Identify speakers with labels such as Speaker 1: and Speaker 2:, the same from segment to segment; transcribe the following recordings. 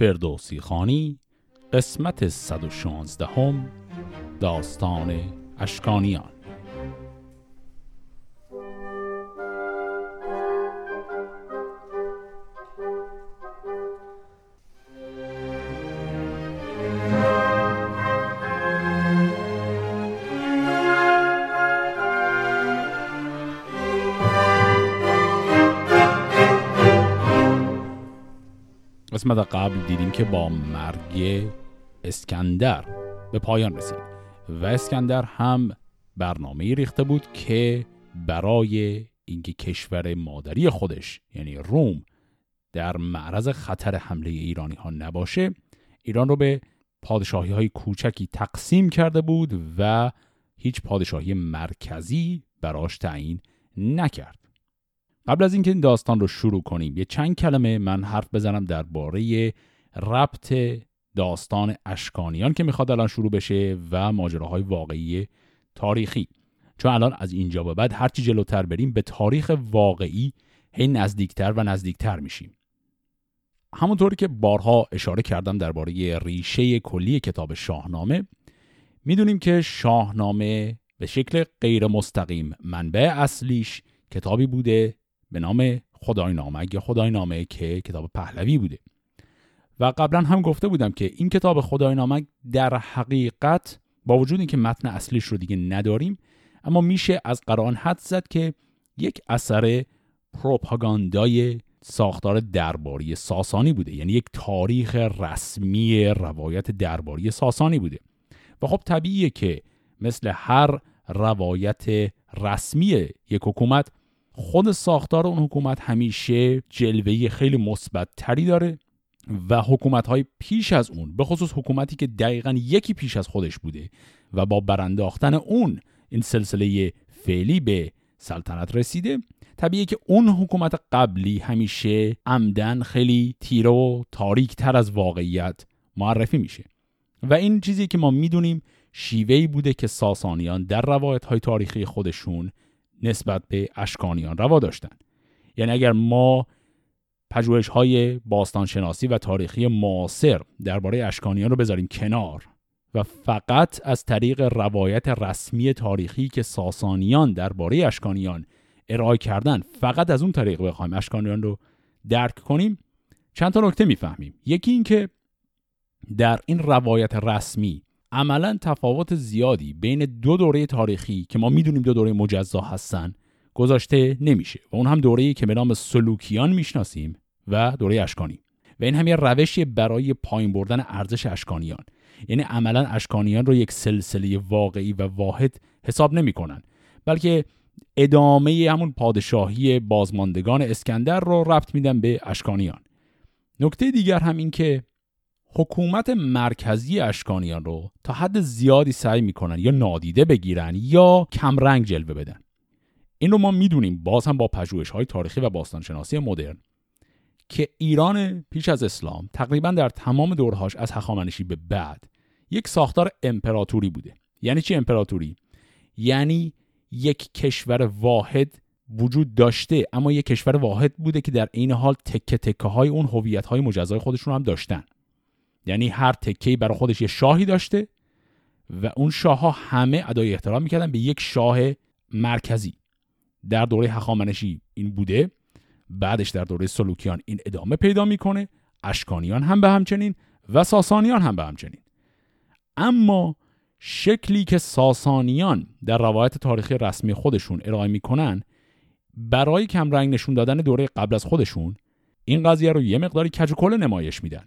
Speaker 1: فردوسی خانی قسمت 116 هم داستان اشکانیان. قسمت قبل دیدیم که با مرگ اسکندر به پایان رسید و اسکندر هم برنامه ریخته بود که برای اینکه کشور مادری خودش یعنی روم در معرض خطر حمله ایرانی ها نباشه ایران رو به پادشاهی های کوچکی تقسیم کرده بود و هیچ پادشاهی مرکزی براش تعیین نکرد. قبل از اینکه این داستان رو شروع کنیم یه چند کلمه من حرف بزنم درباره ربط داستان اشکانیان که می‌خواد الان شروع بشه و ماجراهای واقعی تاریخی. چون الان از اینجا به بعد هرچی جلوتر بریم به تاریخ واقعی هی نزدیکتر و نزدیکتر میشیم. همونطوری که بارها اشاره کردم درباره ریشه کلی کتاب شاهنامه می‌دونیم که شاهنامه به شکل غیر مستقیم منبع اصلیش کتابی بوده به نام خدای نامه یا خدای نامه که کتاب پهلوی بوده. و قبلا هم گفته بودم که این کتاب خدای نامه در حقیقت با وجود اینکه متن اصلیش رو دیگه نداریم اما میشه از قرآن حد زد که یک اثر پروپاگاندای ساختار درباری ساسانی بوده. یعنی یک تاریخ رسمی روایت درباری ساسانی بوده. و خب طبیعیه که مثل هر روایت رسمی یک حکومت خود ساختار اون حکومت همیشه جلوه خیلی مثبت تری داره و حکومت های پیش از اون به خصوص حکومتی که دقیقا یکی پیش از خودش بوده و با برانداختن اون این سلسله فعلی به سلطنت رسیده طبیعیه که اون حکومت قبلی همیشه عمدن خیلی تیره و تاریک تر از واقعیت معرفی میشه. و این چیزی که ما می‌دونیم شیوهی بوده که ساسانیان در روایت های تاریخی خودشون نسبت به اشکانیان روا داشتن. یعنی اگر ما پژوهش های باستانشناسی و تاریخی معاصر درباره اشکانیان رو بذاریم کنار و فقط از طریق روایت رسمی تاریخی که ساسانیان درباره اشکانیان ارائه کردن فقط از اون طریق بخوایم اشکانیان رو درک کنیم چند تا نکته می‌فهمیم. یکی اینکه در این روایت رسمی عملا تفاوت زیادی بین دو دوره تاریخی که ما می‌دونیم دو دوره مجزا هستن گذاشته نمیشه و اون هم دوره‌ای که به نام سلوکیان می‌شناسیم و دوره اشکانی. و این هم یه روشی برای پایین بردن ارزش اشکانیان. یعنی عملا اشکانیان رو یک سلسله واقعی و واحد حساب نمی‌کنن بلکه ادامه همون پادشاهی بازماندگان اسکندر رو ربط میدن به اشکانیان. نکته دیگر هم این که حکومت مرکزی اشکانیان رو تا حد زیادی سعی می‌کنن یا نادیده بگیرن یا کمرنگ جلوه بدن. این رو ما می‌دونیم باز هم با پژوهش های تاریخی و باستانشناسی مدرن که ایران پیش از اسلام تقریبا در تمام دورهاش از هخامنشی به بعد یک ساختار امپراتوری بوده. یعنی چی امپراتوری؟ یعنی یک کشور واحد وجود داشته اما یک کشور واحد بوده که در این حال تکه تکه های اون هویت های مجزای خودشون هم داشتن. یعنی هر تکهی برای خودش یه شاهی داشته و اون شاه ها همه ادای احترام می‌کردن به یک شاه مرکزی. در دوره هخامنشی این بوده بعدش در دوره سلوکیان این ادامه پیدا می‌کنه اشکانیان هم به همچنین و ساسانیان هم به همچنین. اما شکلی که ساسانیان در روایت تاریخی رسمی خودشون ارائه می‌کنن برای کمرنگ نشون دادن دوره قبل از خودشون این قضیه رو یه مقداری کج کل نمایش میدن.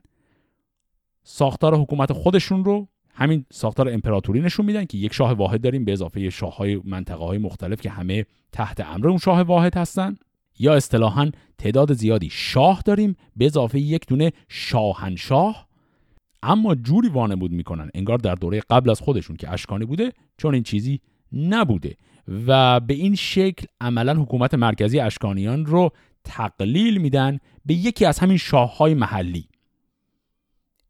Speaker 1: ساختار حکومت خودشون رو همین ساختار امپراتوری نشون میدن که یک شاه واحد داریم به اضافه شاه های منطقه های مختلف که همه تحت امر اون شاه واحد هستن. یا اصطلاحا تعداد زیادی شاه داریم به اضافه یک دونه شاهنشاه. اما جوری وانمود می‌کنن انگار در دوره قبل از خودشون که اشکانی بوده چون این چیزی نبوده. و به این شکل عملا حکومت مرکزی اشکانیان رو تقلیل میدن به یکی از همین شاه های محلی.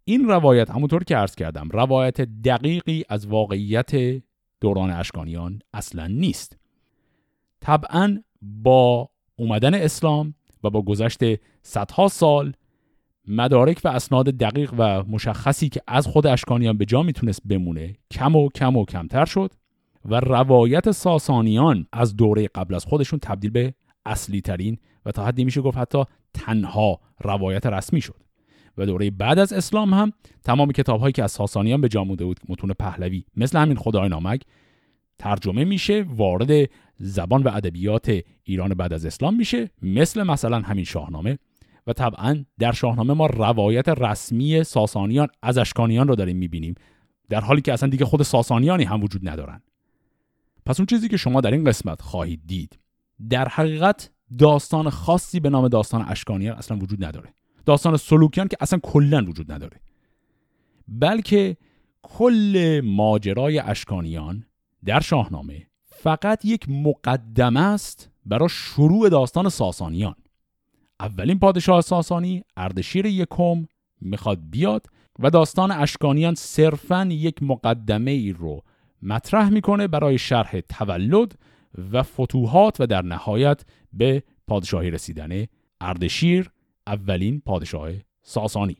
Speaker 1: این روایت همونطور که عرض کردم روایت دقیقی از واقعیت دوران اشکانیان اصلا نیست. طبعا با اومدن اسلام و با گذشت صدها سال مدارک و اسناد دقیق و مشخصی که از خود اشکانیان به جا می‌تونست بمونه کم و کم و کمتر شد و روایت ساسانیان از دوره قبل از خودشون تبدیل به اصلی ترین و تا حدی میشه گفت حتی تنها روایت رسمی شد. و دوره بعد از اسلام هم تمام کتاب هایی که از ساسانیان به جا مونده بود متون پهلوی مثل همین خدای نامک ترجمه میشه وارد زبان و ادبیات ایران بعد از اسلام میشه مثل مثلا همین شاهنامه. و طبعا در شاهنامه ما روایت رسمی ساسانیان از اشکانیان رو داریم می‌بینیم در حالی که اصلا دیگه خود ساسانیانی هم وجود ندارن. پس اون چیزی که شما در این قسمت خواهید دید در حقیقت داستان خاصی به نام داستان اشکانیان اصلا وجود نداره. داستان سلوکیان که اصلا کلا وجود نداره. بلکه کل ماجرای اشکانیان در شاهنامه فقط یک مقدمه است برای شروع داستان ساسانیان. اولین پادشاه ساسانی اردشیر یکم می‌خواد بیاد و داستان اشکانیان صرفا یک مقدمه ای رو مطرح می‌کنه برای شرح تولد و فتوحات و در نهایت به پادشاهی رسیدن اردشیر اولین پادشاه ساسانی.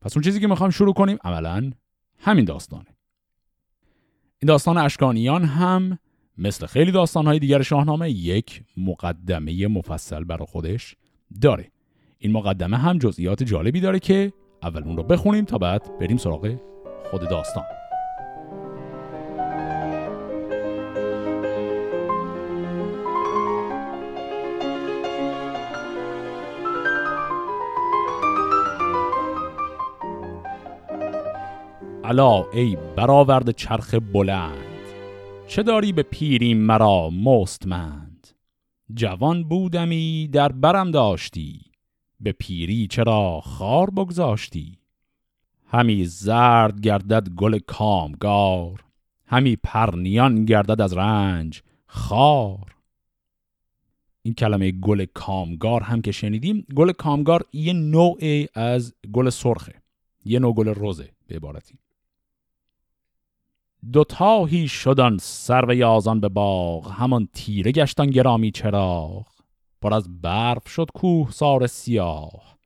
Speaker 1: پس اون چیزی که می‌خوایم شروع کنیم عملا همین داستانه. این داستان اشکانیان هم مثل خیلی داستانهای دیگر شاهنامه یک مقدمه مفصل برای خودش داره. این مقدمه هم جزئیات جالبی داره که اول اون رو بخونیم تا بعد بریم سراغ خود داستان. الا ای برآورد چرخ بلند. چه داری به پیری مرا مستمند؟ جوان بودمی در برم داشتی. به پیری چرا خار بگذاشتی؟ همی زرد گردد گل کامگار همی پرنیان گردد از رنج خار. این کلمه گل کامگار هم که شنیدیم گل کامگار یه نوع از گل سرخه یه نوع گل روزه به عبارتی. دوتاهی شدن سر و یازان به باغ همان تیره گشتن گرامی چراغ. پر از برف شد کوه سار سیاه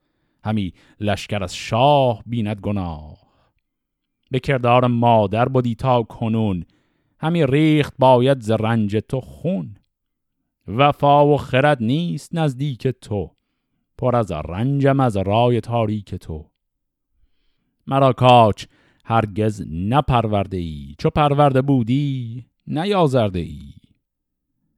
Speaker 1: همی لشکر از شاه بیند گناه. به کردار مادر بودی تا کنون همی ریخت باید ز رنج تو خون. وفا و خرد نیست نزدیک تو پر از رنجم از رای تاریک تو. مرا کاچ هرگز نپرورده ای. چو پرورده بودی نیازرده ای.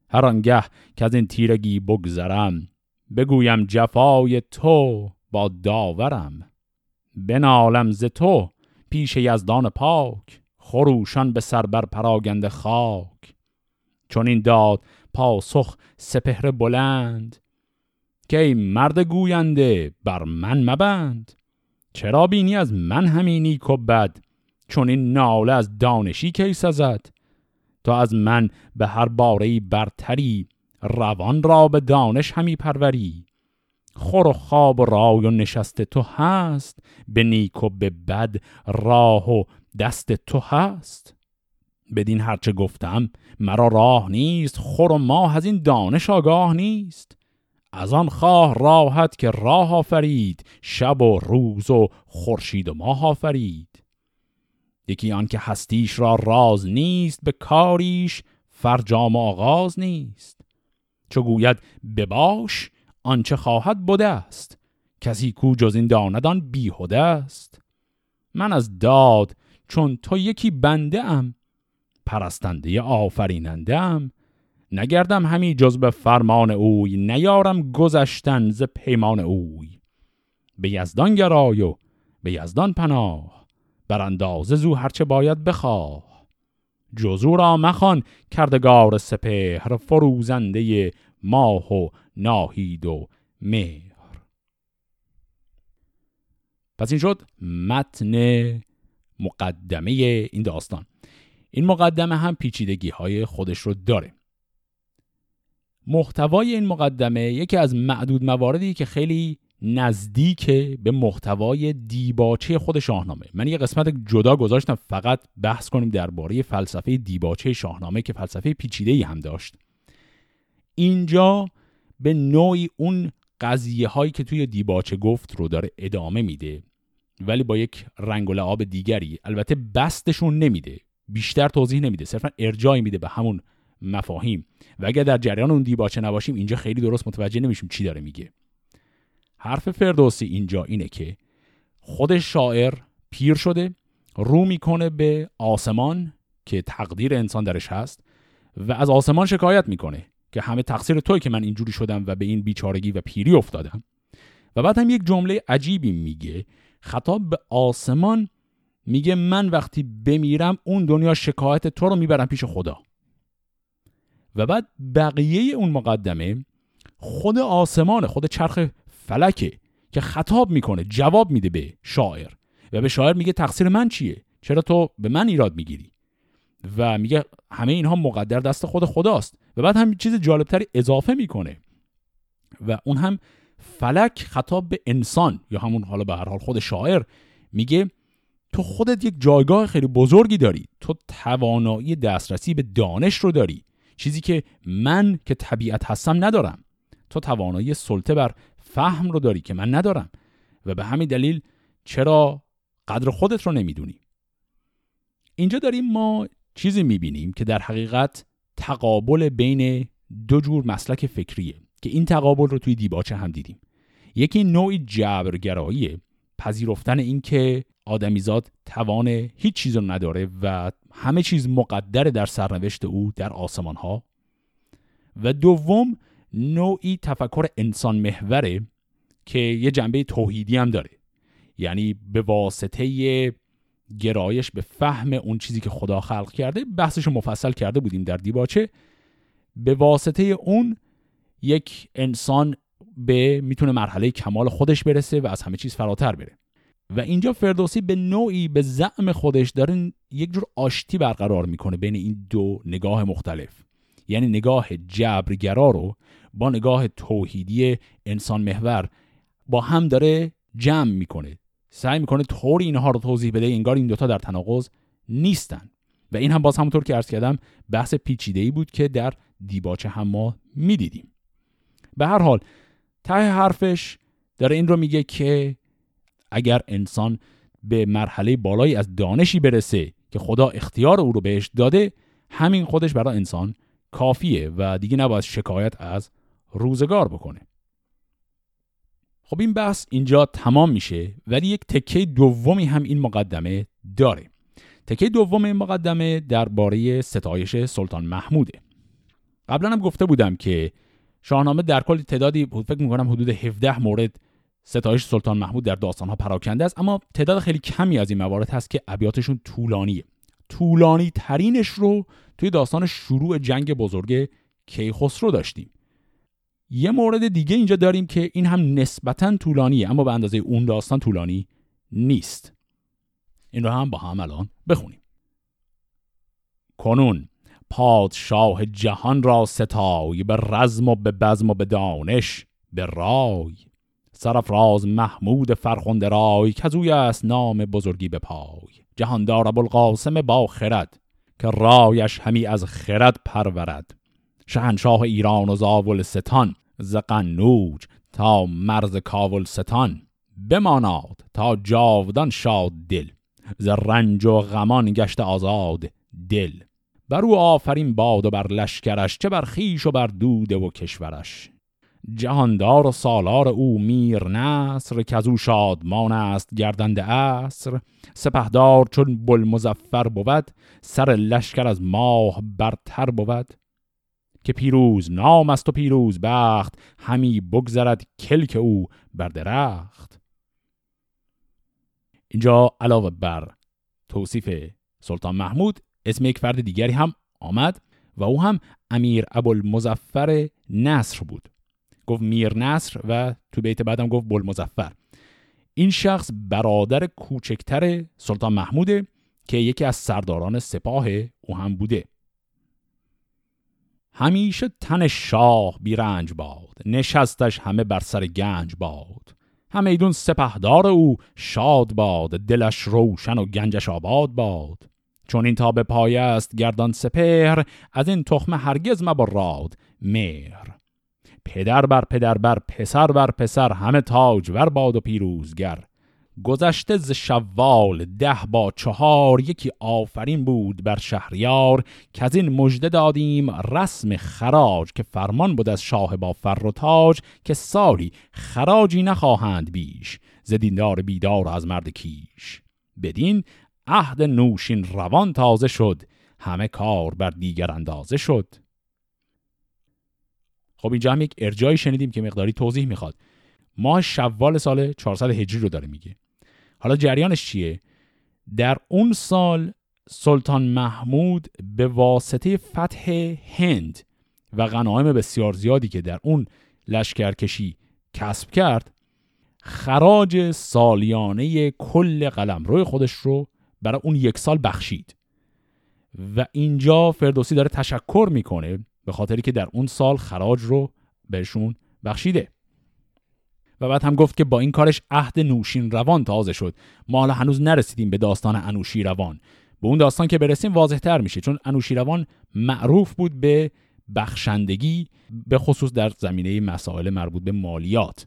Speaker 1: هر آنگه که از این تیرگی بگذرم بگویم جفای تو با داورم. بنالم ز تو پیش یزدان پاک خروشان به سر بر پراگند خاک. چون این داد پاسخ سپهر بلند که ای مرد گوینده بر من مبند. چرا بینی از من همین نیک و بد؟ چون این ناله از دانشی کی سزد؟ تو از من به هر باره برتری روان را به دانش همی پروری. خور و خواب و رای و نشست تو هست به نیک و به بد راه و دست تو هست. بدین هرچه گفتم مرا راه نیست خور و ماه از این دانش آگاه نیست. از آن خواه راحت که راه آفرید شب و روز و خورشید و ماه آفرید. یکی آن که هستیش را راز نیست به کاریش فرجام آغاز نیست. چو گوید بباش آنچه خواهد بوده است. کسی کو جز این داندان بیهوده است. من از داد چون تو یکی بنده ام. پرستنده آفریننده ام. نگردم همی جز به فرمان اوی نیارم گذشتن ز پیمان اوی. به یزدان گرای و به یزدان پناه بر اندازه زو هرچه باید بخواه. جزو را مخوان کردگار سپهر فروزنده ماه و ناهید و مهر. پس این شد متن مقدمه این داستان. این مقدمه هم پیچیدگی های خودش رو داره. محتوای این مقدمه یکی از معدود مواردی که خیلی نزدیک به محتوای دیباچه خود شاهنامه. من یه قسمت جدا گذاشتم فقط بحث کنیم درباره فلسفه دیباچه شاهنامه که فلسفه پیچیده ای هم داشت. اینجا به نوعی اون قضیه هایی که توی دیباچه گفت رو داره ادامه میده ولی با یک رنگ و لعاب دیگری. البته بستشون نمیده بیشتر توضیح نمیده صرفا ارجاعی میده به همون مفاهیم و اگر در جریان اون دیباچه نباشیم اینجا خیلی درست متوجه نمیشیم چی داره میگه. حرف فردوسی اینجا اینه که خود شاعر پیر شده رو می‌کنه به آسمان که تقدیر انسان درش هست و از آسمان شکایت می‌کنه که همه تقصیر توی که من اینجوری شدم و به این بیچارگی و پیری افتادم. و بعد هم یک جمله عجیبی میگه. خطاب به آسمان میگه من وقتی بمیرم اون دنیا شکایت تو رو می‌برم پیش خدا. و بعد بقیه اون مقدمه خود آسمان خود چرخ فلکه که خطاب می‌کنه جواب میده به شاعر و به شاعر میگه تقصیر من چیه؟ چرا تو به من ایراد می‌گیری؟ و میگه همه اینها مقدر دست خود خداست. و بعد هم چیز جالبتری اضافه می‌کنه و اون هم فلک خطاب به انسان یا همون حالا به هر حال خود شاعر میگه تو خودت یک جایگاه خیلی بزرگی داری. تو توانایی دسترسی به دانش رو داری. چیزی که من که طبیعت هستم ندارم. تو توانایی سلطه بر فهم رو داری که من ندارم. و به همین دلیل چرا قدر خودت رو نمی‌دونی؟ اینجا داریم ما چیزی می‌بینیم که در حقیقت تقابل بین دو جور مسلک فکریه که این تقابل رو توی دیباچه هم دیدیم. یکی نوعی جبرگراییه پذیرفتن اینکه آدمیزاد توان هیچ چیز رو نداره و همه چیز مقدر در سرنوشت او در آسمان ها و دوم نوعی تفکر انسان محوره که یه جنبه توحیدی هم داره. یعنی به واسطه گرایش به فهم اون چیزی که خدا خلق کرده بحثش مفصل کرده بودیم در دیباچه. به واسطه اون یک انسان به می‌تونه مرحله کمال خودش برسه و از همه چیز فراتر بره. و اینجا فردوسی به نوعی به زعم خودش داره یک جور آشتی برقرار می‌کنه بین این دو نگاه مختلف. یعنی نگاه جبرگرا رو با نگاه توحیدی انسان محور با هم داره جمع می‌کنه. سعی می‌کنه طوری اینها رو توضیح بده انگار این دوتا در تناقض نیستن. و این هم باز همونطور که عرض کردم بحث پیچیده ای بود که در دیباچه هم ما می‌دیدیم. به هر حال ته حرفش داره این رو میگه که اگر انسان به مرحله بالایی از دانشی برسه که خدا اختیار او رو بهش داده همین خودش برای انسان کافیه و دیگه نباید شکایت از روزگار بکنه. خب این بحث اینجا تمام میشه ولی یک تکه دومی هم این مقدمه داره. تکه دوم این مقدمه درباره ستایش سلطان محموده. قبلا هم گفته بودم که شاهنامه در کل تعدادی فکر می‌کنم حدود 17 مورد ستایش سلطان محمود در داستانها پراکنده است. اما تعداد خیلی کمی از این موارد هست که ابیاتشون طولانیه. طولانی ترینش رو توی داستان شروع جنگ بزرگ کیخسرو داشتیم. یه مورد دیگه اینجا داریم که این هم نسبتا طولانیه اما به اندازه اون داستان طولانی نیست. این رو هم با هم الان بخونیم. کنون پادشاه جهان را ستای به رزم و به بزم و به دانش به رای. سرفراز محمود فرخنده رای که است نام بزرگی به پای. جهاندار ابوالقاسم با خرد که رایش همی از خرد پرورد. شهنشاه ایران و زاول ستان ز قنوج تا مرز کاول ستان بماناد تا جاودان شاد دل ز رنج و غمان گشت آزاد دل. بر او آفرین باد و بر لشکرش چه بر خیش و بر دوده و کشورش. جهاندار و سالار او میر نصر که از او شادمان است گردنده اصر سپهدار چون بل مزفر بود سر لشکر از ماه برتر بود. که پیروز نام است و پیروز بخت همی بگذرد کلک او بر درخت. اینجا علاوه بر توصیف سلطان محمود اسم یک فرد دیگری هم آمد و او هم امیر ابوالمظفر نصر بود. گفت میر نصر و تو بیت بعدم گفت بلمزفر این شخص برادر کوچکتر سلطان محموده که یکی از سرداران سپاه او هم بوده. همیشه تن شاه بیرنج باد نشستش همه بر سر گنج باد. همه ایدون سپهدار او شاد باد دلش روشن و گنجش آباد باد. چون این تا به پای است گردان سپهر از این تخمه هرگز مبراد مهر. پدر بر پدر بر پسر بر پسر همه تاج ور باد و پیروزگر. گذشته ز شوال ده با چهار یکی آفرین بود بر شهریار. که از این مژده دادیم رسم خراج که فرمان بود از شاه با فر و تاج که سالی خراجی نخواهند بیش ز دیندار بیدار از مرد کیش. بدین عهد نوشین روان تازه شد. همه کار بر دیگر اندازه شد. خب اینجا هم یک ارجایی شنیدیم که مقداری توضیح می‌خواد. ماه شوال سال 400 هجری رو داره میگه. حالا جریانش چیه؟ در اون سال سلطان محمود به واسطه فتح هند و غنایم بسیار زیادی که در اون لشکرکشی کسب کرد خراج سالیانه کل قلمرو خودش رو برای اون یک سال بخشید. و اینجا فردوسی داره تشکر می‌کنه به خاطری که در اون سال خراج رو بهشون بخشیده. و بعد هم گفت که با این کارش عهد نوشین روان تازه شد. ما حالا هنوز نرسیدیم به داستان انوشی روان. به اون داستان که برسیم واضح تر میشه چون انوشی روان معروف بود به بخشندگی به خصوص در زمینه مسائل مربوط به مالیات.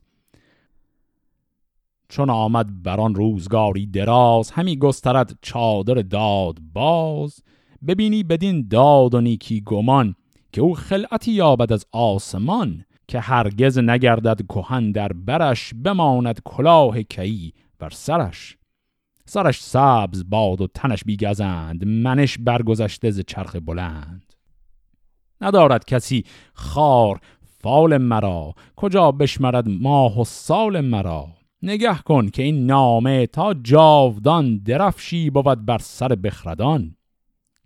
Speaker 1: چون آمد بران روزگاری دراز همی گسترد چادر داد باز. ببینی بدین داد و نیکی گمان که او خلعتی یابد از آسمان که هرگز نگردد کهن در برش بماند کلاه کی بر سرش. سرش سبز باد و تنش بیگزند منش برگذشته ز چرخ بلند. ندارد کسی خار فال مرا کجا بشمرد ماه و سال مرا؟ نگه کن که این نامه تا جاودان درفشی بود بر سر بخردان.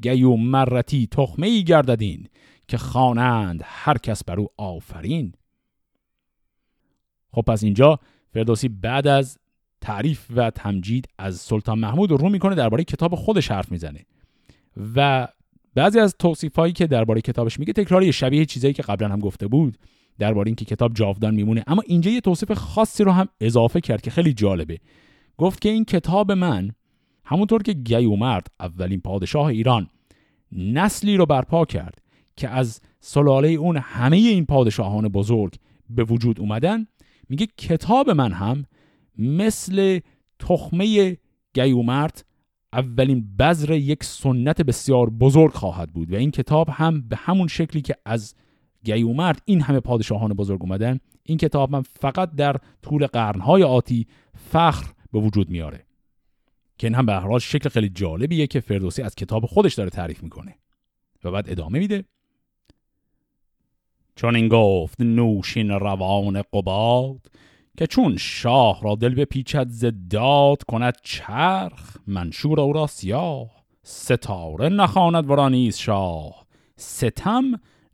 Speaker 1: گیو مرتی تخمه ای گرددین که خوانند هر کس بر او آفرین. خب پس اینجا فردوسی بعد از تعریف و تمجید از سلطان محمود رو می‌کنه درباره کتاب خودش حرف می‌زنه. و بعضی از توصیف هایی که درباره کتابش میگه تکراری شبیه چیزایی که قبلا هم گفته بود. درباره اینکه کتاب جاودان میمونه. اما اینجا یه توصیف خاصی رو هم اضافه کرد که خیلی جالبه. گفت که این کتاب من همونطور که گیومرد اولین پادشاه ایران نسلی رو برپا کرد که از سلاله اون همه این پادشاهان بزرگ به وجود اومدن. میگه کتاب من هم مثل تخمه گیومرد اولین بذر یک سنت بسیار بزرگ خواهد بود و این کتاب هم به همون شکلی که از گیومرد این همه پادشاهان بزرگ اومدن. این کتاب هم فقط در طول قرنهای آتی فخر به وجود میاره. که این هم به هر شکل خیلی جالبیه که فردوسی از کتاب خودش داره تعریف می‌کنه و بعد ادامه میده. چون این گفت نوشین روان قباد که چون شاه را دل به پیچد زداد کند چرخ منشور او را سیاه. ستاره نخواند ورا نیز شاه. ستم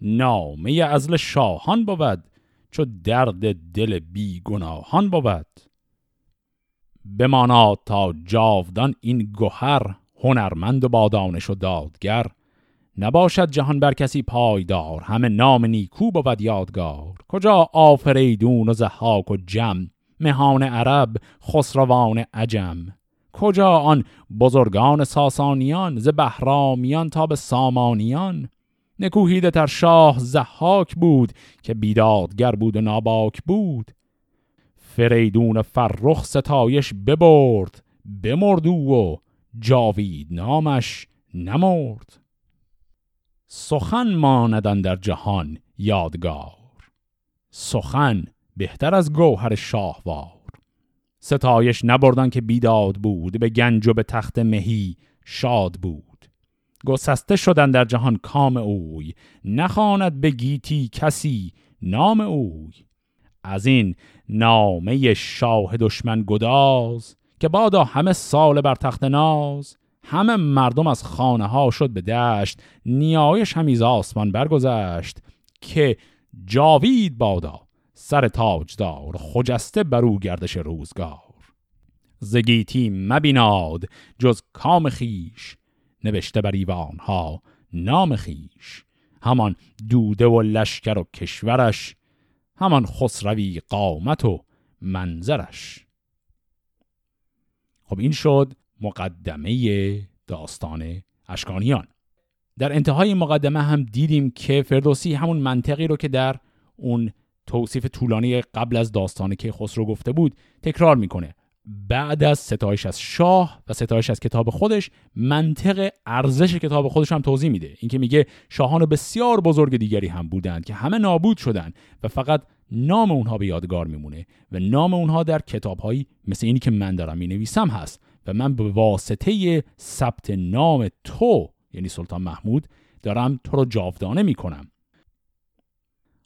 Speaker 1: نامه ازل شاهان بود چو درد دل بیگناهان بود. بماناد تا جاودان این گوهر هنرمند و با دانش و دادگر. نباشد جهان بر کسی پایدار همه نام نیکو بود یادگار. کجا آفریدون و زحاک و جم مهان عرب خسروان عجم. کجا آن بزرگان ساسانیان ز بهرامیان تا به سامانیان. نکوهیده تر شاه زحاک بود که بیدادگر بود و ناباک بود. فریدون فرخ ستایش ببرد بمردو و جاوید نامش نمرد. سخن ماندن در جهان یادگار. سخن بهتر از گوهر شاهوار. ستایش نبردن که بیداد بود به گنج و به تخت مهی شاد بود. گسسته شدن در جهان کام اوی. نخواند به گیتی کسی نام اوی. از این نامه شاه دشمن گداز که بادا همه سال بر تخت ناز. همه مردم از خانه ها شد به دشت. نیایش همیز آسمان برگذشت. که جاوید بادا سر تاجدار خجسته بر او گردش روزگار. زگیتی مبیناد جز کام خیش نوشته بر ها نام خیش همان دوده و لشکر و کشورش همان خسروی قامت و منظرش. خب این شد مقدمه داستان اشکانیان. در انتهای مقدمه هم دیدیم که فردوسی همون منطقی رو که در اون توصیف طولانی قبل از داستان که خسرو گفته بود تکرار می‌کنه. بعد از ستایش از شاه و ستایش از کتاب خودش منطق ارزش کتاب خودش هم توضیح میده. اینکه میگه شاهان بسیار بزرگ دیگری هم بودند که همه نابود شدند و فقط نام اونها به یادگار میمونه و نام اونها در کتابهایی مثل اینی که من دارم می‌نویسم هست و من به واسطه ثبت نام تو یعنی سلطان محمود دارم تو رو جاودانه می‌کنم.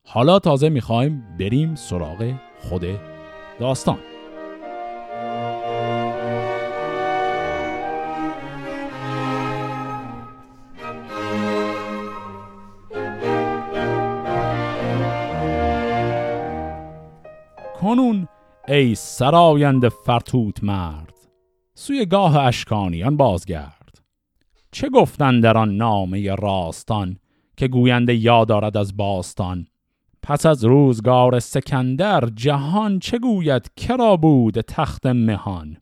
Speaker 1: حالا تازه می‌خوایم بریم سراغ خود داستان. کنون ای سرایند فرتوت مرد. سوی گاه اشکانیان بازگرد. چه گفتن در آن نامه راستان که گوینده یاد دارد از باستان؟ پس از روزگار سکندر جهان چه گوید کرا بود تخت مهان؟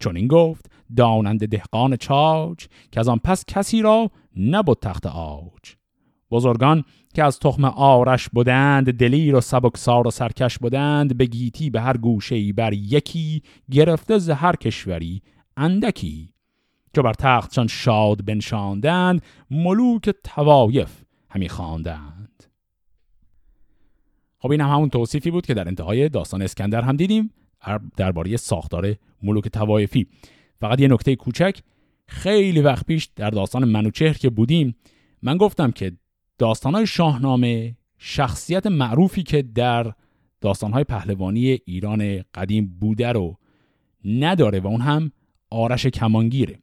Speaker 1: چون این گفت دانند دهقان چاج که از آن پس کسی را نبود تخت آج. بزرگان که از تخم آرش بودند دلیر و سبکسار و سرکش بودند به گیتی به هر گوشه بر یکی گرفته ز هر کشوری اندکی. که بر تختشان شاد بنشاندند ملوک توایف همی خواندند. خب این هم همون توصیفی بود که در انتهای داستان اسکندر هم دیدیم درباره ساختار ملوک توایفی فقط یه نکته کوچک خیلی وقت پیش در داستان منوچهر که بودیم من گفتم که داستانهای شاهنامه شخصیت معروفی که در داستانهای پهلوانی ایران قدیم بوده رو نداره و اون هم آرش کمانگیره.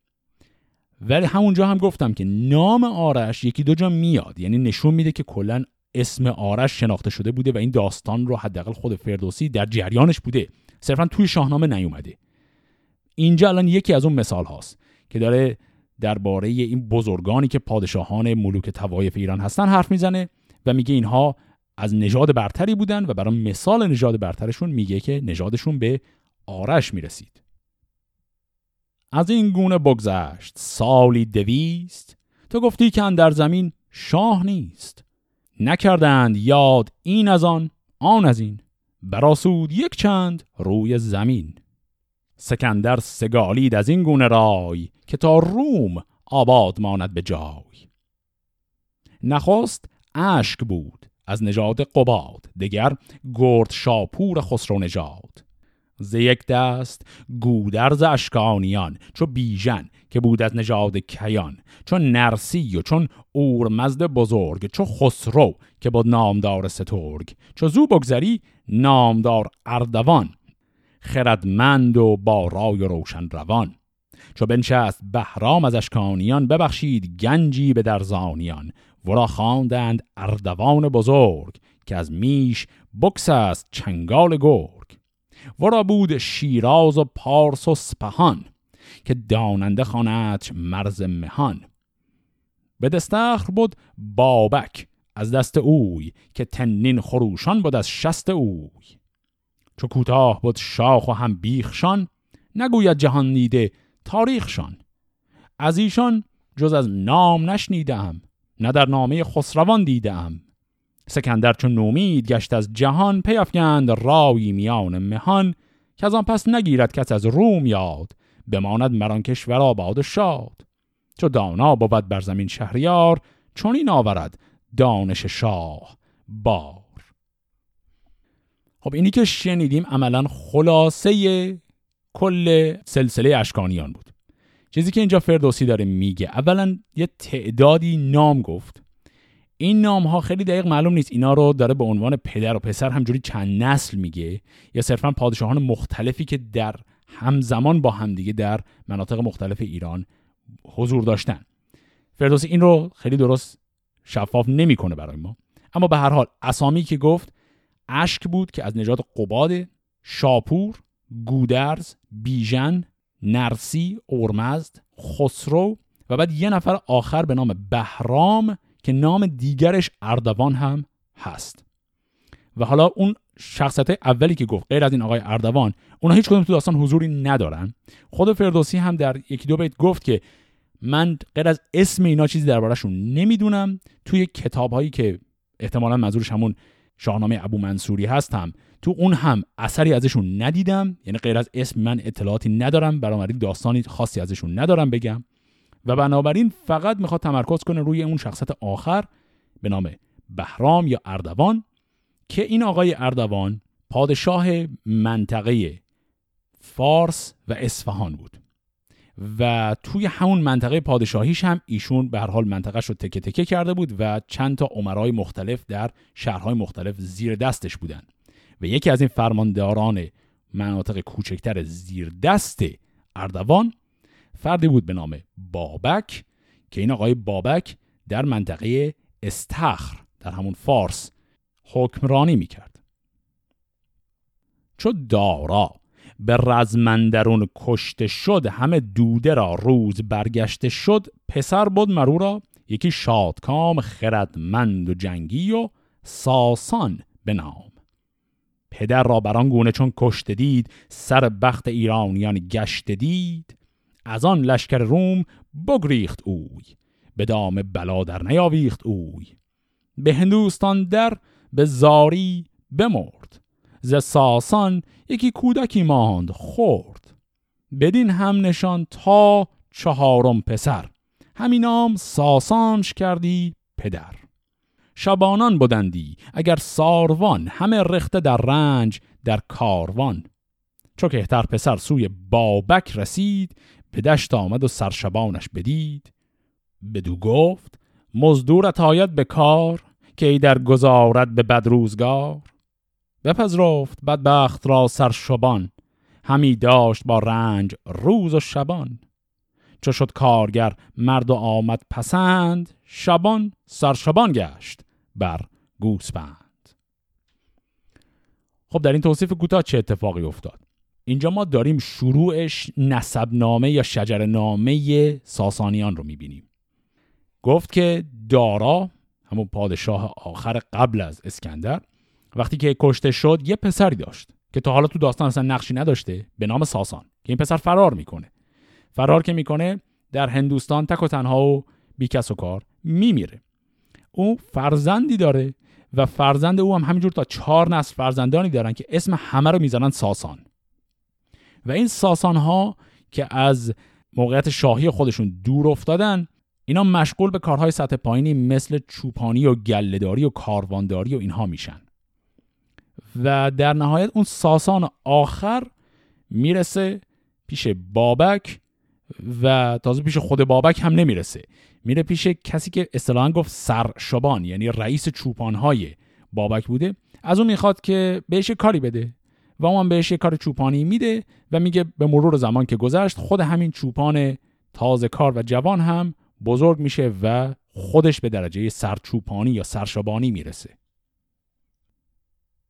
Speaker 1: ولی همونجا هم گفتم که نام آرش یکی دو جا میاد. یعنی نشون میده که کلا اسم آرش شناخته شده بوده و این داستان رو حداقل خود فردوسی در جریانش بوده. صرفا توی شاهنامه نیومده. اینجا الان یکی از اون مثال هاست که داره درباره این بزرگانی که پادشاهان ملوک توایف ایران هستن حرف می‌زنه و میگه اینها از نژاد برتری بودن و برای مثال نژاد برترشون میگه که نژادشون به آرش می‌رسید. از این گونه بگذشت. سالی دویست. تو گفتی که در زمین شاه نیست. نکردند یاد این از آن آن از این. براسود یک چند روی زمین. سکندر سگالید از این گونه رای که تا روم آباد ماند به جای. نخست اشک بود از نژاد قباد دگر گرد شاپور خسرو نژاد. ز یک دست گودرز اشکانیان چو بیژن که بود از نژاد کیان چون نرسی و چون اورمزد بزرگ چو خسرو که بود نامدار سترگ چو زو بگذری نامدار اردوان خردمند و با رای روشن روان. چو بنشست بهرام از اشکانیان ببخشید گنجی به درزانیان. ورا خواندند اردوان بزرگ که از میش بکس است چنگال گرگ. ورا بود شیراز و پارس و سپهان که داننده خانت مرز مهان. به دستخر بود بابک از دست اوی که تنین خروشان بود از شست اوی. چو کوتاه بود شاخ و هم بیخشان نگوید جهان دیده تاریخشان. از ایشان جز از نام نشنیدم نه در نامه خسروان دیدم سکندر چون نومید گشت از جهان پیافگند رایی میان مهان. که از آن پس نگیرد کس از روم یاد بماند مران کشور آباد و شاد. چو دانا بود بر زمین شهریار چون این آورد دانش شاه بار خب اینی که شنیدیم عملا خلاصه کل سلسله اشکانیان بود. چیزی که اینجا فردوسی داره میگه اولا یه تعدادی نام گفت. این نام ها خیلی دقیق معلوم نیست اینا رو داره به عنوان پدر و پسر همجوری چند نسل میگه یا صرفا پادشاهان مختلفی که در همزمان با همدیگه در مناطق مختلف ایران حضور داشتن. فردوسی این رو خیلی درست شفاف نمی‌کنه برای ما. اما به هر حال اسامی که گفت اشک بود که از نژاد قباد شاپور گودرز بیژن نرسی اورمزد خسرو و بعد یه نفر آخر به نام بهرام که نام دیگرش اردوان هم هست. و حالا اون شخصیت اولی که گفت غیر از این آقای اردوان اونا هیچ کدوم تو داستان حضوری ندارن. خود فردوسی هم در یکی دو بیت گفت که من غیر از اسم اینا چیزی دربارهشون نمی‌دونم. توی کتاب هایی که احتمالا منظورش همون شاهنامه ابو منصوری هستم. تو اون هم اثری ازشون ندیدم یعنی غیر از اسم من اطلاعاتی ندارم بنابراین داستانی خاصی ازشون ندارم بگم. و بنابراین فقط می‌خواد تمرکز کنه روی اون شخصت آخر به نام بهرام یا اردوان که این آقای اردوان پادشاه منطقه فارس و اصفهان بود. و توی همون منطقه پادشاهیش هم ایشون به هر حال منطقه رو تکه تکه کرده بود و چند تا عمرای مختلف در شهرهای مختلف زیر دستش بودن. و یکی از این فرمانداران مناطق کوچکتر زیر دست اردوان فردی بود به نام بابک که این آقای بابک در منطقه استخر در همون فارس حکمرانی می‌کرد. چو دارا به رزمندرون کشته شد همه دوده را روز برگشته شد پسر بود مرو را یکی شادکام خردمند و جنگی و ساسان به نام. پدر را بران گونه چون کشته دید سر بخت ایرانیان گشته دید از آن لشکر روم بگریخت اوی به دام بلا در نیاویخت اوی. به هندوستان در به زاری بمرد. ز ساسان یکی کودکی ماند خورد بدین هم نشان تا چهارم پسر. همین نام ساسانش کردی پدر. شبانان بودندی اگر ساروان همه رخته در رنج در کاروان. چو کهتر پسر سوی بابک رسید به دشت آمد و سرشبانش بدید. بدو گفت مزدورت آید به کار که ای در گذارد به بد روزگار بپذرفت بدبخت را سرشبان. همی داشت با رنج روز و شبان. چو شد کارگر مرد و آمد پسند شبان سرشبان گشت بر گوسپند خب در این توصیف کوتاه چه اتفاقی افتاد؟ اینجا ما داریم شروعش نسب نامه یا شجر نامه ساسانیان رو می‌بینیم. گفت که دارا همون پادشاه آخر قبل از اسکندر وقتی که کشته شد یه پسری داشت که تا حالا تو داستان اصلا نقشی نداشته به نام ساسان که این پسر فرار می‌کنه. فرار که می‌کنه در هندوستان تک و تنها و بیکس و کار میمیره. او فرزندی داره و فرزند او هم همینجور تا چهار نسل فرزندانی دارن که اسم همه رو می‌زنن ساسان. و این ساسان ها که از موقعیت شاهی خودشون دور افتادن اینا مشغول به کارهای سطح پایینی مثل چوپانی و گلهداری و کاروانداری و اینها میشن. و در نهایت اون ساسان آخر می‌رسه پیش بابک و تازه پیش خود بابک هم نمی‌رسه. میره پیش کسی که اصطلاحا گفت سرشبان یعنی رئیس چوپانهای بابک بوده. از اون می‌خواد که بهش کاری بده و اون بهش کار چوپانی میده و میگه به مرور زمان که گذشت خود همین چوپان تازه کار و جوان هم بزرگ میشه و خودش به درجه سرچوپانی یا سرشبانی می‌رسه.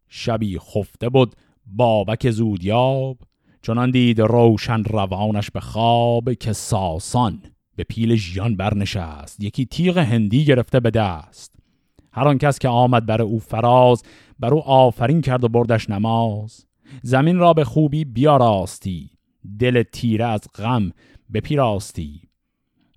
Speaker 1: شبی خفته بود بابک زودیاب چنان دید روشن روانش به خواب که ساسان به پیل ژیان برنشست. یکی تیغ هندی گرفته به دست. هر آن کس که آمد بر او فراز بر او آفرین کرد و بردش نماز. زمین را به خوبی بیاراستی دل تیره از غم بپیراستی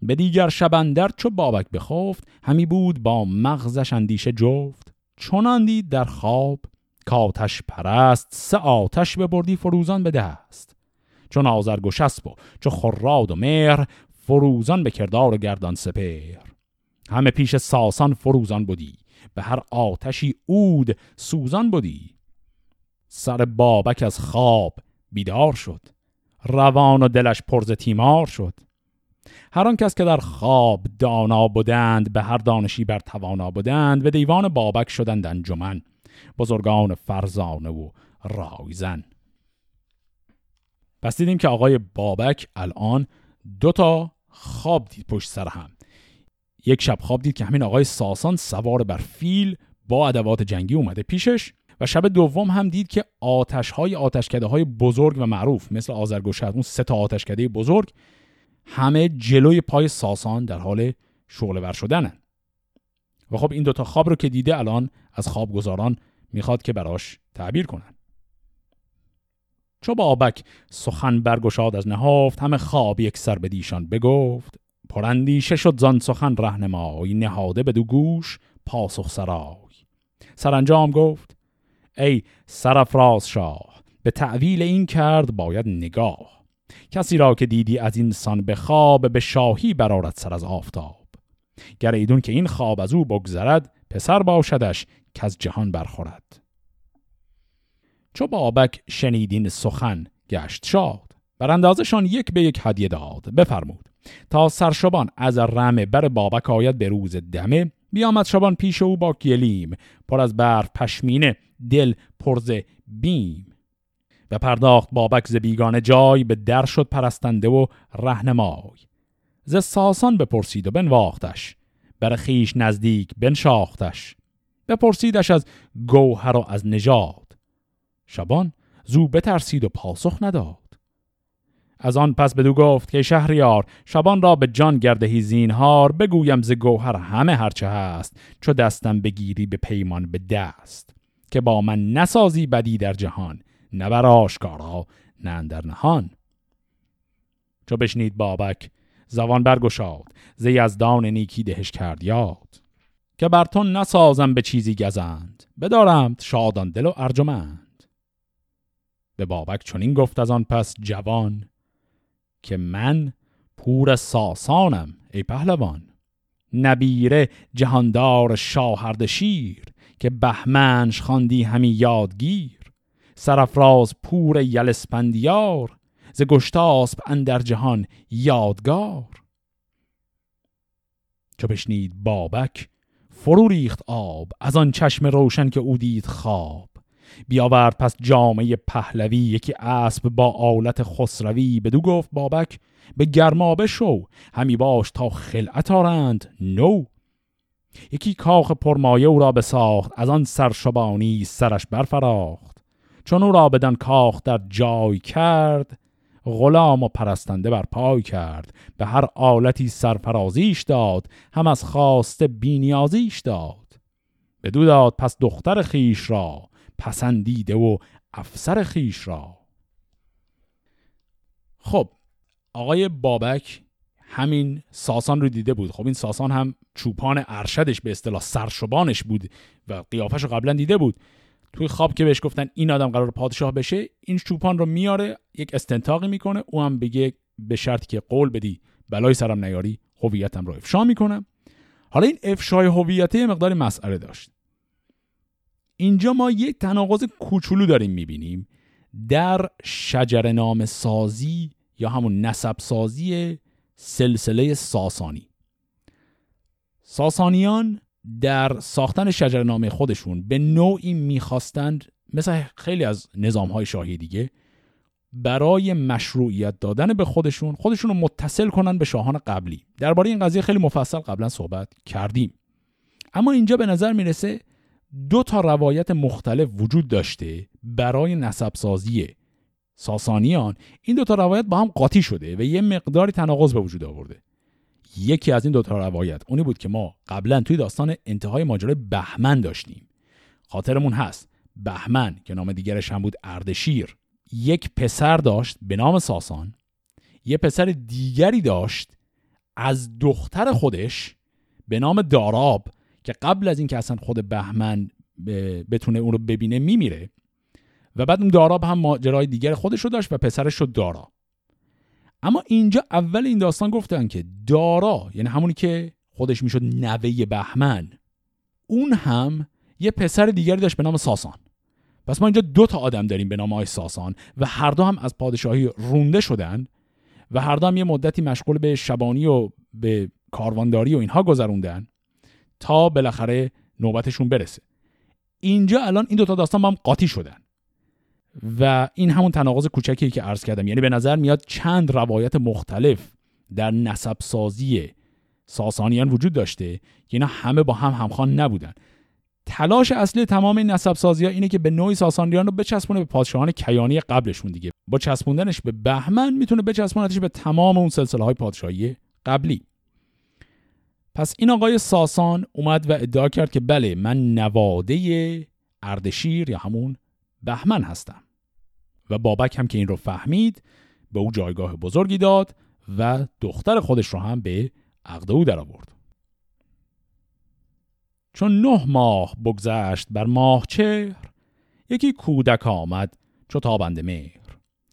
Speaker 1: به دیگر شبندر چو بابک بخفت همی بود با مغزش اندیشه جفت. چنان دید در خواب کاتش پرست سه آتش ببردی فروزان به دست. چون آزرگ و چو خراد و مهر فروزان به کردار گردان سپر همه پیش ساسان فروزان بودی به هر آتشی اود سوزان بودی سر بابک از خواب بیدار شد روان و دلش پرز تیمار شد. هر آن کس که در خواب دانا بودند به هر دانشی بر توانا بودند به دیوان بابک شدند انجمن. بزرگان فرزانه و رایزن پس دیدیم که آقای بابک الان دو تا خواب دید پشت سر هم. یک شب خواب دید که همین آقای ساسان سوار بر فیل با ادوات جنگی اومده پیشش و شب دوم هم دید که آتش های آتشکده های بزرگ و معروف مثل آزرگوشت اون سه تا آتشکده بزرگ همه جلوی پای ساسان در حال شغل ور شدنن. و خب این دوتا خواب رو که دیده الان از خوابگزاران می‌خواد که براش تعبیر کنن. چو بابک سخن برگشاد از نهافت همه خواب یک سر به دیشان بگفت. پرندیشه شد زان سخن رهنمای نهاده به دو گوش پاسخ سرای. سرانجام گفت ای سرفراز شاه به تعویل این کرد باید نگاه. کسی را که دیدی از این سان به خواب به شاهی برارد سر از آفتاب. گر ایدون که این خواب از او بگذرد پسر باشدش که از جهان برخورد. چو بابک شنیدین سخن گشت شاد. بر اندازشان یک به یک هدیه داد. بفرمود. تا سرشبان از رمه بر بابک آید به روز دمه بیامد شبان پیش او با گلیم. پر از برف پشمینه دل پرز بیم. و پرداخت بابک ز بیگانه جای به در شد پرستنده و رهنمای. ز ساسان بپرسید و بنواختش. بر خیش نزدیک بنشاختش. بپرسیدش از گوهر و از نژاد. شبان زو بترسید و پاسخ نداد. از آن پس بدو گفت که شهریار شبان را به جان گردهی زینهار بگویم ز گوهر همه هرچه هست چو دستم بگیری به پیمان به دست که با من نسازی بدی در جهان نه بر آشکارا نه اندر نهان. چو بشنید بابک زبان برگشاد ز یزدان نیکی دهش کرد یاد. که بر تو نسازم به چیزی گزند بدارم شادان دل و ارجمند. به بابک چنین گفت از آن پس جوان که من پور ساسانم ای پهلوان. نبیره جهاندار شاهرد شیر که بهمنش خواندی همی یادگیر. سرفراز پور یلسپندیار ز گشتاسب اندر جهان یادگار. چو بشنید بابک فرو ریخت آب از آن چشم روشن که او دید خواب. بیاورد پس جامعه پهلوی یکی اسب با آلت خسروی. بدو گفت بابک به گرمابه شو همی باش تا خلعت آرند. نو. یکی کاخ پرمایه او را بساخت از آن سرشبانی سرش برفراخت. چون او را بدن کاخ در جای کرد غلام و پرستنده بر پای کرد. به هر آلتی سرفرازیش داد هم از خواسته بینیازیش داد. بدو داد پس دختر خیش را پسندیده و افسر خیش را. خب آقای بابک همین ساسان رو دیده بود. خب این ساسان هم چوپان ارشدش به اصطلاح سرشبانش بود و قیافش رو قبلا دیده بود. توی خواب که بهش گفتن این آدم قرار پادشاه بشه این چوپان رو میاره یک استنتاقی می‌کنه او هم بگه به شرطی که قول بدی بلای سرم نیاری هویتم رو افشا می‌کنم. حالا این افشای هویت مقدار مسئله داشت. اینجا ما یک تناقض کوچولو داریم می‌بینیم. در شجر نام سازی یا همون نسب سازی سلسله ساسانی. ساسانیان در ساختن شجرنامه خودشون به نوعی می‌خواستند مثل خیلی از نظام های شاهی دیگه برای مشروعیت دادن به خودشون خودشون رو متصل کنن به شاهان قبلی. درباره این قضیه خیلی مفصل قبلا صحبت کردیم. اما اینجا به نظر می‌رسه دو تا روایت مختلف وجود داشته برای نسب سازی ساسانیان. این دو تا روایت با هم قاطی شده و یه مقداری تناقض به وجود آورده. یکی از این دو تا روایت. اونی بود که ما قبلا توی داستان انتهای ماجرای بهمن داشتیم. خاطرمون هست. بهمن که نام دیگرش هم بود اردشیر. یک پسر داشت به نام ساسان. یه پسر دیگری داشت از دختر خودش به نام داراب که قبل از اینکه اصلا خود بهمن بتونه اون رو ببینه میمیره. و بعد اون داراب هم ماجرای دیگر خودش رو داشت و پسرش شد دارا. اما اینجا اول این داستان گفتن که دارا یعنی همونی که خودش می‌شد نوه بهمن اون هم یه پسر دیگری داشت به نام ساسان. پس ما اینجا دو تا آدم داریم به نام آی ساسان و هر دو هم از پادشاهی رونده شدن و هر دو هم یه مدتی مشغول به شبانی و به کاروانداری و اینها گذروندن تا بالاخره نوبتشون برسه. اینجا الان این دوتا داستان با هم قاطی شدن. و این همون تناقض کوچکی که عرض کردم. یعنی به نظر میاد چند روایت مختلف در نسب سازی ساسانیان وجود داشته که اینا همه با هم همخوان نبودن. تلاش اصلی تمام این نسب سازی ها اینه که به نوعی ساسانیان رو بچسبونه به پادشاهان کیانی قبلشون دیگه. با چسبوندنش به بهمن می‌تونه بچسبونتش به تمام اون سلسله های پادشاهی قبلی. پس این آقای ساسان اومد و ادعا کرد که بله من نواده اردشیر یا همون بهمن هستم. و بابک هم که این رو فهمید به او جایگاه بزرگی داد و دختر خودش رو هم به عقد او در آورد چون نه ماه بگذشت بر ماه چهر یکی کودک آمد چو تابنده مهر.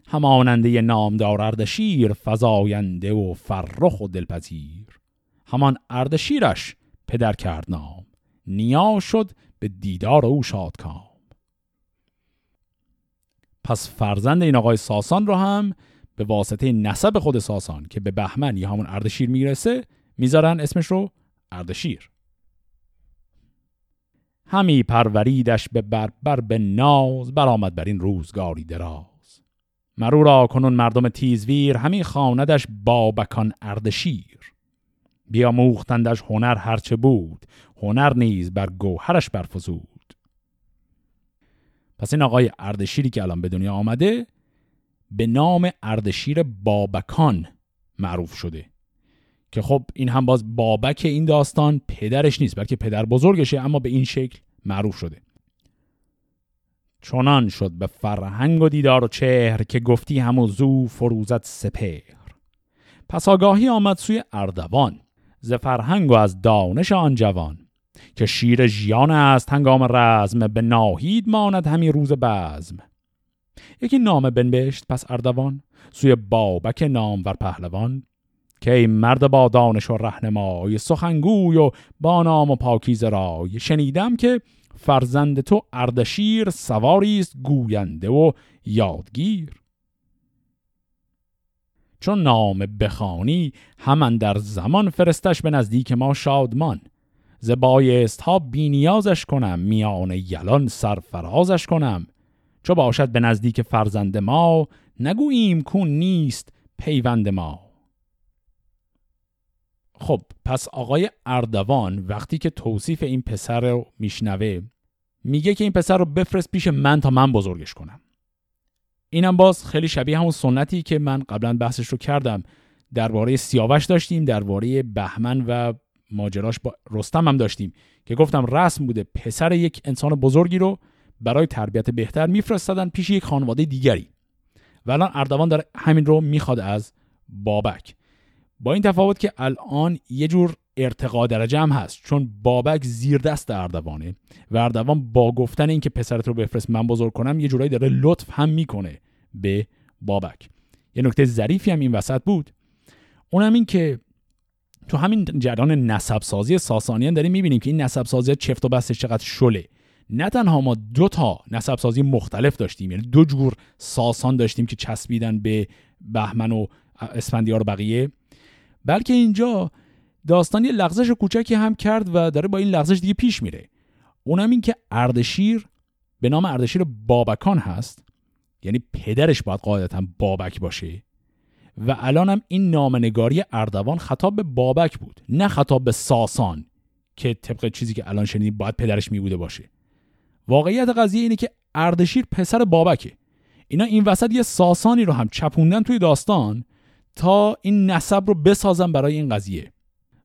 Speaker 1: هماننده نامدار اردشیر فزاینده و فرخ و دلپذیر. همان اردشیرش پدر کرد نام نیا شد به دیدار او شادکام. پس فرزند این آقای ساسان رو هم به واسطه نسب خود ساسان که به بهمن یا همون اردشیر می‌رسه می‌ذارن اسمش رو اردشیر. همی پروریدش به بربر به ناز برآمد بر این روزگاری دراز. مرو را کنون مردم تیزویر همی خواندش بابکان اردشیر. بیاموختندش هنر هرچه بود هنر نیز بر گوهرش برفزود. پس این آقای اردشیری که الان به دنیا آمده به نام اردشیر بابکان معروف شده. که خب این هم باز بابک این داستان پدرش نیست بلکه پدر بزرگشه اما به این شکل معروف شده. چنان شد به فرهنگ و دیدار و چهر که گفتی همو زو فروزت سپهر. پس آگاهی آمد سوی اردوان ز فرهنگ و از دانش آن جوان. که شیر ژیان است هنگام رزم به ناهید ماند همی روز بزم. یکی نام بنبشت پس اردوان سوی بابک نامور پهلوان. که ای مرد با دانش و رهنمای سخنگوی و با نام و پاکیز رای. شنیدم که فرزند تو اردشیر سواری است گوینده و یادگیر. چون نام بخانی همان در زمان فرستش به نزدیک ما شادمان. ز بایست ها بینیازش کنم میان یلان سرفرازش کنم. چو باشد به نزدیک فرزند ما نگوییم کون نیست پیوند ما. خب پس آقای اردوان وقتی که توصیف این پسر رو میشنوه میگه که این پسر رو بفرست پیش من تا من بزرگش کنم. اینم باز خیلی شبیه همون سنتی که من قبلا بحثش رو کردم. درباره سیاوش داشتیم درباره بهمن و ماجراش با رستم هم داشتیم که گفتم رسم بوده پسر یک انسان بزرگی رو برای تربیت بهتر میفرستادن پیش یک خانواده دیگری. و الان اردوان داره همین رو می‌خواد از بابک. با این تفاوت که الان یه جور ارتقا درجه هم هست چون بابک زیر دست اردوانه و اردوان با گفتن اینکه پسرت رو بفرست من بزرگ کنم یه جورایی داره لطف هم می‌کنه به بابک. یه نکته ظریفی هم این وسط بود. اونم این که تو همین جریان نسب سازی ساسانیان داریم می‌بینیم که این نسب سازی چفت و بستش چقدر شله. نه تنها ما دو تا نسب سازی مختلف داشتیم یعنی دو جور ساسان داشتیم که چسبیدن به بهمن و اسفندیار و بقیه بلکه اینجا داستان یه لغزش کوچکی هم کرد و داره با این لغزش دیگه پیش میره. اونم این که اردشیر به نام اردشیر بابکان هست یعنی پدرش باید قاعدتا بابک باشه. و الان هم این نامنگاری اردوان خطاب به بابک بود نه خطاب به ساسان که طبق چیزی که الان شنیدیم باید پدرش می بوده باشه. واقعیت قضیه اینه که اردشیر پسر بابکه. اینا این وسط یه ساسانی رو هم چپوندن توی داستان تا این نسب رو بسازن برای این قضیه.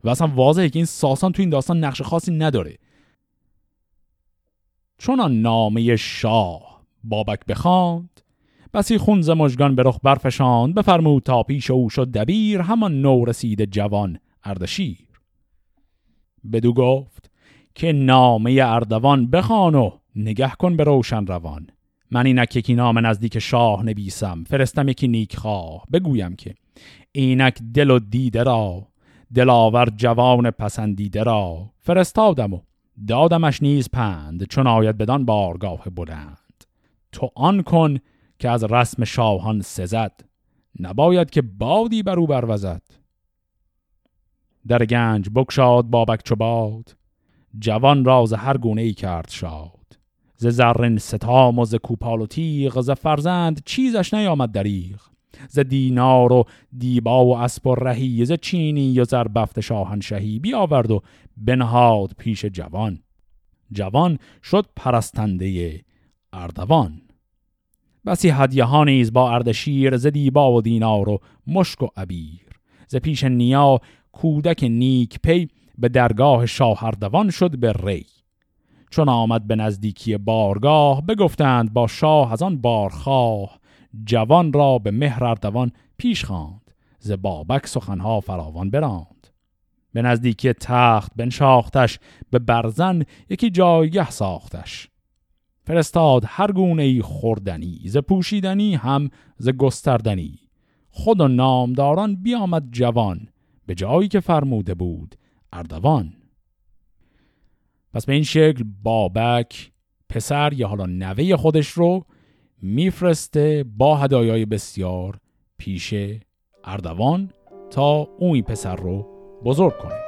Speaker 1: و اصلا واضحه که این ساسان تو این داستان نقش خاصی نداره. چون نامه شاه بابک بخواند بسی خونز مجگان به رخ برفشاند. بفرمود تا پیش او شد دبیر همان نو رسید جوان اردشیر. بدو گفت که نامه اردوان بخوان و نگه کن به روشن روان. من اینک یکی نام نزدیک شاه نبیسم فرستم یکی نیک خواه بگویم که اینک دل و دیده را دلاور جوان پسندیده را فرستادم و دادمش نیز پند چون آید بدان بارگاه بلند. تو آن کن که از رسم شاهان سزد نباید که بادی بر او بروزد در گنج بکشاد بابک چو باد جوان راز هر گونه ای کرد شاد. ز زرن ستام و ز کوپال و تیغ ز فرزند چیزش نیامد دریغ. ز دینار و دیبا و اسب و رهی ز چینی و زربفت شاهنشهی بیاورد و بنهاد پیش جوان. جوان شد پرستنده اردوان. بسی هدیه ها نیز با اردشیر ز دیبا و دینار و مشک و عبیر. ز پیش نیا کودک نیک پی به درگاه شاه اردوان شد به ری. چون آمد به نزدیکی بارگاه بگفتند با شاه از آن بارخواه. جوان را به مهر اردوان پیش خواند ز بابک سخنها فراوان براند. به نزدیکی تخت بنشاختش به برزن یکی جایگه ساختش. فرستاد هر گونه خوردنی ز پوشیدنی هم ز گستردنی. خود و نامداران بیامد جوان به جایی که فرموده بود اردوان. پس به این شکل بابک پسر یا حالا نوه خودش رو میفرسته با هدایای بسیار پیش اردوان تا اون پسر رو بزرگ کنه.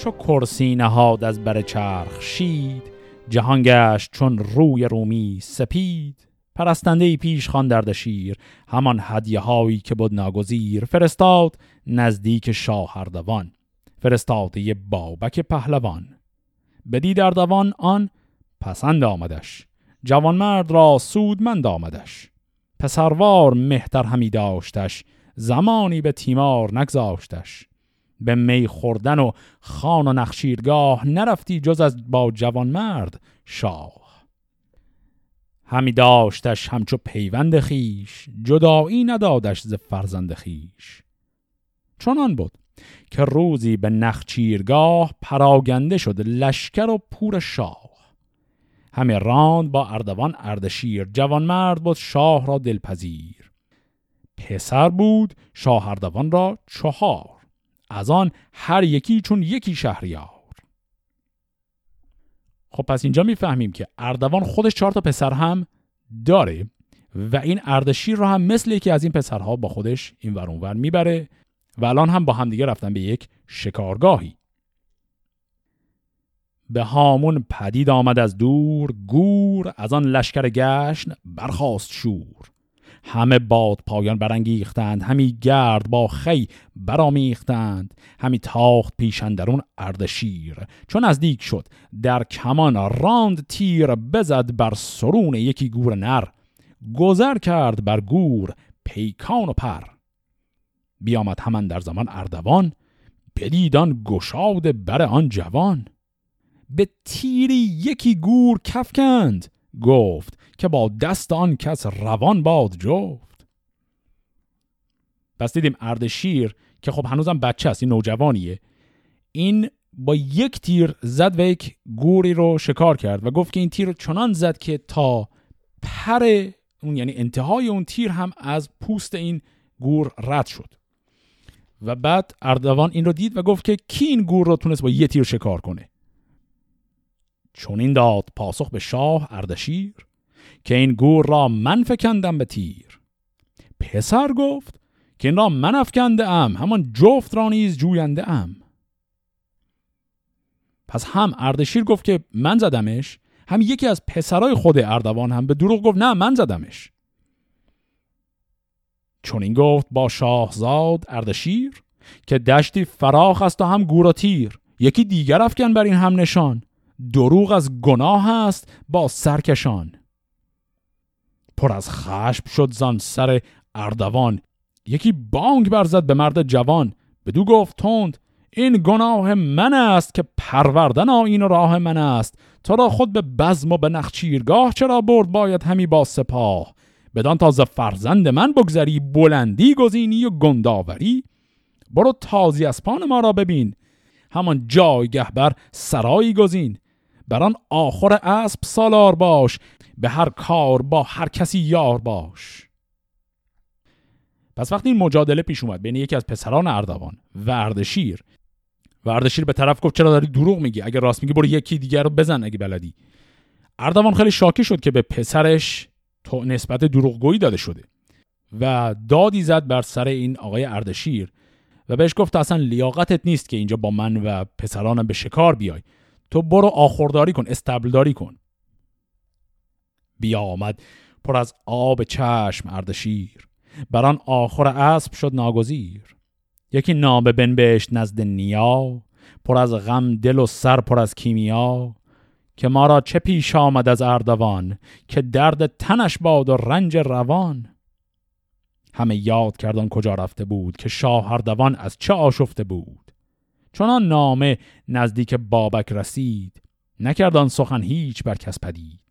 Speaker 1: چو کرسی نهاد از بر چرخ شید جهان گشت چون روی رومی سپید. پرستنده ای پیش خان درد شیر همان هدیه هایی که بود ناگزیر فرستاد نزدیک شاه اردوان فرستاده بابک پهلوان. بدید اردوان آن پسند آمدش جوانمرد را سودمند آمدش. پسروار مهتر همی داشتش زمانی به تیمار نگذاشتش. به می خوردن و خان و نخشیرگاه نرفتی جز از با جوانمرد شاه. همی داشتش همچو پیوند خیش جدایی ندادش ز فرزند خیش چنان بود که روزی به نخچیرگاه پراگنده شد لشکر و پور شاه. همه راند با اردوان اردشیر جوانمرد بود شاه را دلپذیر. پسر بود شاه اردوان را چهار. از آن هر یکی چون یکی شهریار. خب پس اینجا می‌فهمیم که اردوان خودش چهار تا پسر هم داره و این اردشیر رو هم مثل یکی از این پسرها با خودش این ور اونور می‌بره و الان هم با همدیگه رفتن به یک شکارگاهی. به هامون پدید آمد از دور گور از آن لشکر گشن برخاست شور. همه باد پایان برانگیختند همی گرد با خی برامیختند همی تاخت پیشندرون اردشیر. چون نزدیک شد در کمان راند تیر بزد بر سرون یکی گور نر. گذر کرد بر گور پیکان و پر. بیامد همان در زمان اردوان بدیدان گشاد بر آن جوان. به تیری یکی گور کفکند گفت که با دست آن کس روان باد جفت. پس دیدیم اردشیر که خب هنوزم بچه است این نوجوانیه. این با یک تیر زد و یک گوری رو شکار کرد و گفت که این تیر رو چنان زد که تا پر اون یعنی انتهای اون تیر هم از پوست این گور رد شد. و بعد اردوان این رو دید و گفت که کی این گور رو تونست با یه تیر شکار کنه؟ چون این داد پاسخ به شاه اردشیر که این گور را من فکندم به تیر. پسر گفت که این را من افکنده ام همان جفت را نیز جوینده ام پس هم اردشیر گفت که من زدمش هم یکی از پسرای خود اردوان هم به دروغ گفت نه من زدمش. چون این گفت با شاهزاد اردشیر که دشتی فراخ است و هم گور و تیر یکی دیگر افکن بر این هم نشان. دروغ از گناه است با سرکشان. پر از خشم شد زان سر اردوان. یکی بانگ برزد به مرد جوان. بدو گفت تند این گناه من است که پروردن آین راه من است. تو را خود به بزم و به نخچیرگاه چرا برد؟ باید همی با سپاه. بدان تازه فرزند من بگذری بلندی گزینی و گنداوری. برو تازی از پان ما را ببین. همان جایگه بر سرایی گزین. بران آخر اسب سالار باش. به هر کار با هر کسی یار باش. پس وقتی این مجادله پیش اومد بین یکی از پسران اردوان و اردشیر و اردشیر به طرف گفت چرا داری دروغ میگی؟ اگه راست میگی برو یکی دیگر رو بزن اگه بلدی. اردوان خیلی شاکی شد که به پسرش تو نسبت دروغگویی داده شده و دادی زد بر سر این آقای اردشیر و بهش گفت اصلا لیاقتت نیست که اینجا با من و پسرانم به شکار بیای. تو برو آخورداری کن استبلداری کن. بیامد پر از آب چشم اردشیر. بران آخر اسب شد ناگزیر. یکی نامه بنبشت نزد نیا پر از غم دل و سر پر از کیمیا که ما را چه پیش آمد از اردوان که درد تنش باد و رنج روان. همه یاد کردن کجا رفته بود که شاه اردوان از چه آشفته بود. چنان نامه نزدیک بابک رسید نکردان سخن هیچ بر کس پدید.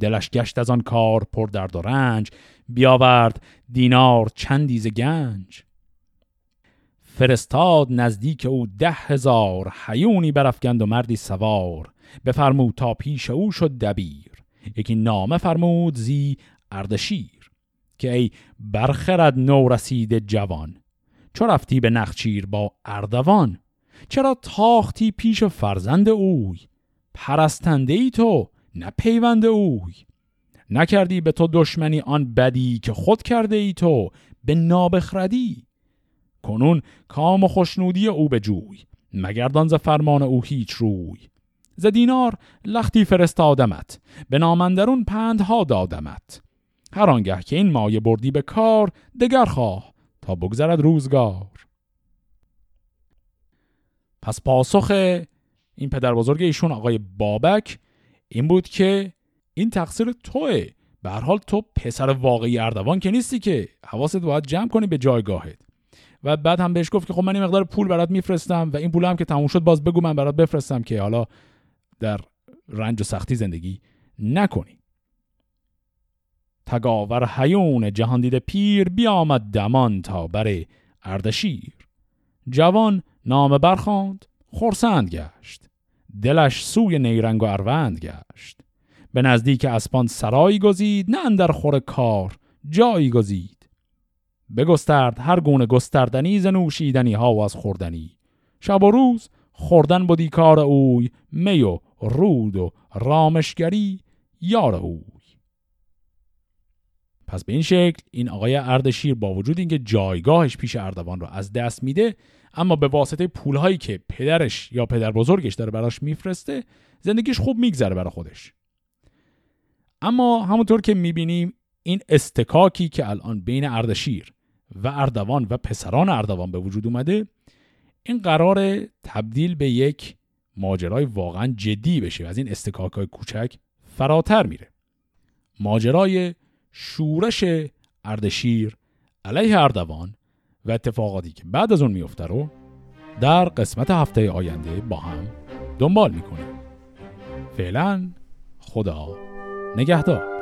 Speaker 1: دلش گشت از آن کار پر درد و رنج بیاورد دینار چندیز گنج. فرستاد نزدیک او ده هزار حیونی برافگند و مردی سوار. بفرمود تا پیش او شد دبیر. یکی نامه فرمود زی اردشیر که ای برخرد نو رسید جوان. چو رفتی به نخچیر با اردوان؟ چرا تاختی پیش فرزند اوی؟ پرستنده ای تو؟ نه پیوند اوی. نکردی به تو دشمنی آن بدی که خود کرده ای تو به نابخردی. کنون کام و خوشنودی او به جوی مگردان ز فرمان او هیچ روی. ز دینار لختی فرستادمت به نامندرون پندها دادمت. هر آنگه که این مایه بردی به کار دگر خواه تا بگذرد روزگار. پس پاسخ این پدر بزرگ ایشون آقای بابک این بود که این تقصیر توه. به حال تو پسر واقعی اردوان که نیستی که حواست باید جمع کنی به جایگاهت. و بعد هم بهش گفت که خب من این مقدار پول برات میفرستم و این پول هم که تموم شد باز بگو من برات بفرستم که حالا در رنج و سختی زندگی نکنی. تگاور حیون جهان دیده پیر بیامد دمان تا بر اردشیر. جوان نام برخاند خورسند گشت. دلش سوی نیرنگ و اروند گشت. به نزدیک اسپان سرایی گزید نه اندر خور کار جایی گزید. بگسترد هر گونه گستردنی ز نوشیدنی ها و از خوردنی. شب و روز خوردن بودی کار اوی می و رود و رامشگری یار اوی. پس به این شکل این آقای اردشیر با وجود اینکه جایگاهش پیش اردوان رو از دست میده اما به واسطه پولهایی که پدرش یا پدر بزرگش داره براش میفرسته زندگیش خوب میگذره برای خودش. اما همونطور که می‌بینیم این استکاکی که الان بین اردشیر و اردوان و پسران اردوان به وجود اومده این قرار تبدیل به یک ماجرای واقعا جدی بشه از این استکاک های کوچک فراتر میره. ماجرای شورش اردشیر علیه اردوان و اتفاقاتی که بعد از اون میفته رو در قسمت هفته آینده با هم دنبال می‌کنیم. فعلا خدا نگهدار.